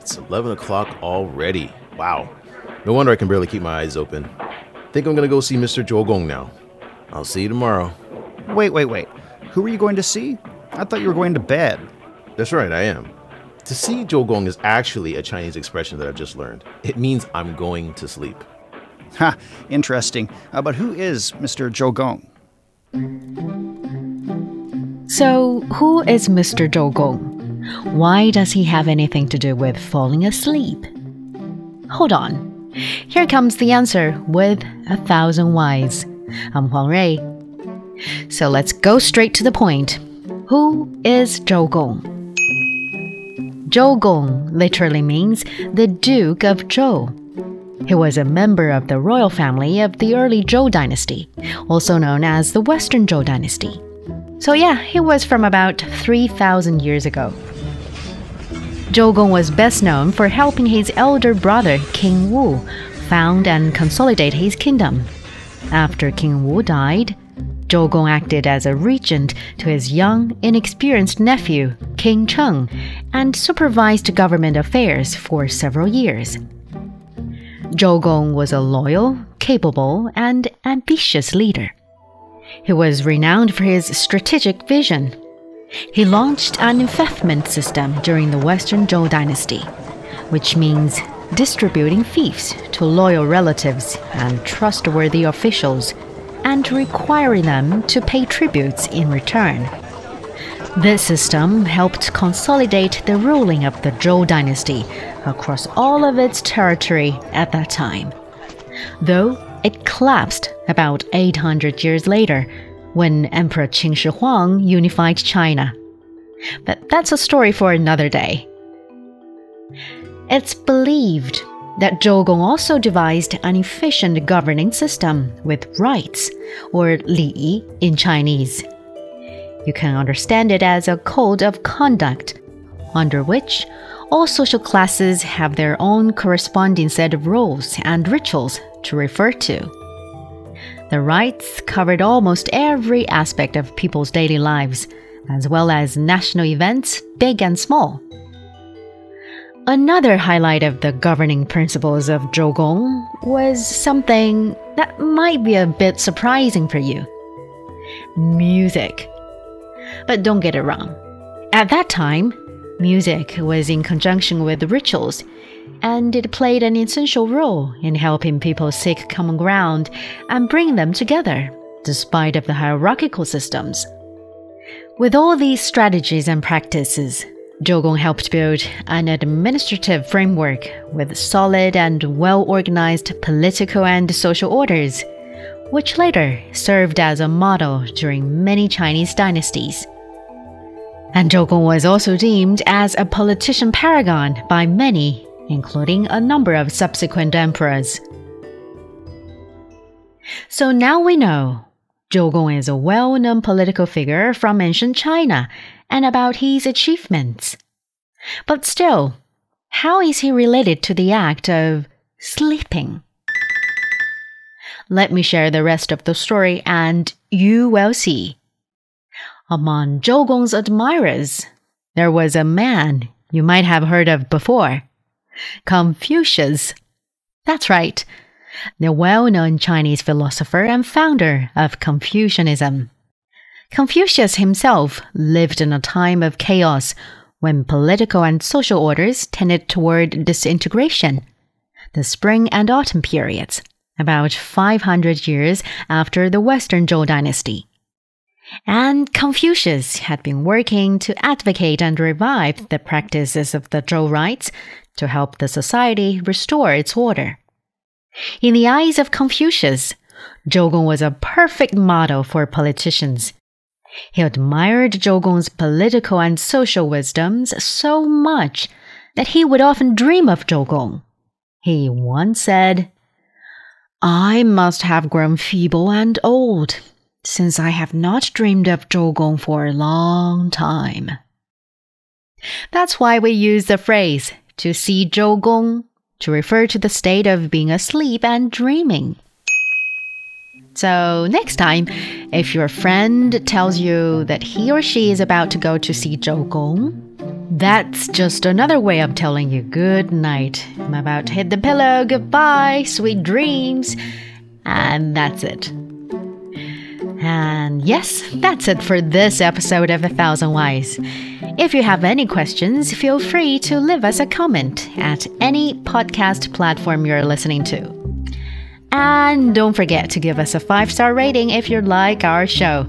It's 11 o'clock already. Wow. No wonder I can barely keep my eyes open. Think I'm gonna go see Mr. Zhou Gong now. I'll see you tomorrow. Wait, wait, wait. Who are you going to see? I thought you were going to bed. That's right, I am. To see Zhou Gong is actually a Chinese expression that I've just learned. It means I'm going to sleep. Ha, interesting. Uh, but who is Mr. Zhou Gong? So, who is Mr. Zhou Gong? Why does he have anything to do with falling asleep? Hold on. Here comes the answer with a thousand whys. I'm Huang Rui. So let's go straight to the point. Who is Zhou Gong? Zhou Gong literally means the Duke of Zhou. He was a member of the royal family of the early Zhou dynasty, also known as the Western Zhou dynasty. So, yeah, he was from about 3,000 years ago. Zhou Gong was best known for helping his elder brother, King Wu, found and consolidate his kingdom. After King Wu died, Zhou Gong acted as a regent to his young, inexperienced nephew, King Cheng, and supervised government affairs for several years. Zhou Gong was a loyal, capable, and ambitious leader. He was renowned for his strategic vision he launched an enfeoffment system during the Western Zhou dynasty, which means distributing fiefs to loyal relatives and trustworthy officials, and requiring them to pay tributes in return. This system helped consolidate the ruling of the Zhou dynasty across all of its territory at that time. Though it collapsed about 800 years later when Emperor Qin Shi Huang unified China. But that's a story for another day. It's believed that Zhou Gong also devised an efficient governing system with rites, or li in Chinese. You can understand it as a code of conduct, under which all social classes have their own corresponding set of rules and rituals to refer to. The rites covered almost every aspect of people's daily lives, as well as national events, big and small. Another highlight of the governing principles of Zhou Gong was something that might be a bit surprising for you music. But don't get it wrong. At that time, music was in conjunction with rituals and it played an essential role in helping people seek common ground and bring them together, despite of the hierarchical systems. With all these strategies and practices, Zhou Gong helped build an administrative framework with solid and well organized political and social orders, which later served as a model during many Chinese dynasties. And Zhou Gong was also deemed as a politician paragon by many including a number of subsequent emperors. So now we know Zhou Gong is a well known political figure from ancient China and about his achievements. But still, how is he related to the act of sleeping? Let me share the rest of the story and you will see. Among Zhou Gong's admirers, there was a man you might have heard of before. Confucius. That's right, the well known Chinese philosopher and founder of Confucianism. Confucius himself lived in a time of chaos when political and social orders tended toward disintegration, the spring and autumn periods, about 500 years after the Western Zhou dynasty. And Confucius had been working to advocate and revive the practices of the Zhou rites to help the society restore its order. In the eyes of Confucius, Zhou Gong was a perfect model for politicians. He admired Zhou Gong's political and social wisdoms so much that he would often dream of Zhou Gong. He once said, I must have grown feeble and old, since I have not dreamed of Zhou Gong for a long time. That's why we use the phrase to see Zhou Gong to refer to the state of being asleep and dreaming. So, next time, if your friend tells you that he or she is about to go to see Zhou Gong, That's just another way of telling you good night. I'm about to hit the pillow. Goodbye, sweet dreams. And that's it. And yes, that's it for this episode of A Thousand Whys. If you have any questions, feel free to leave us a comment at any podcast platform you're listening to. And don't forget to give us a five star rating if you like our show,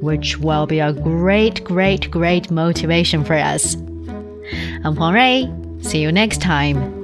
which will be a great, great, great motivation for us. I'm Huang Rui. See you next time.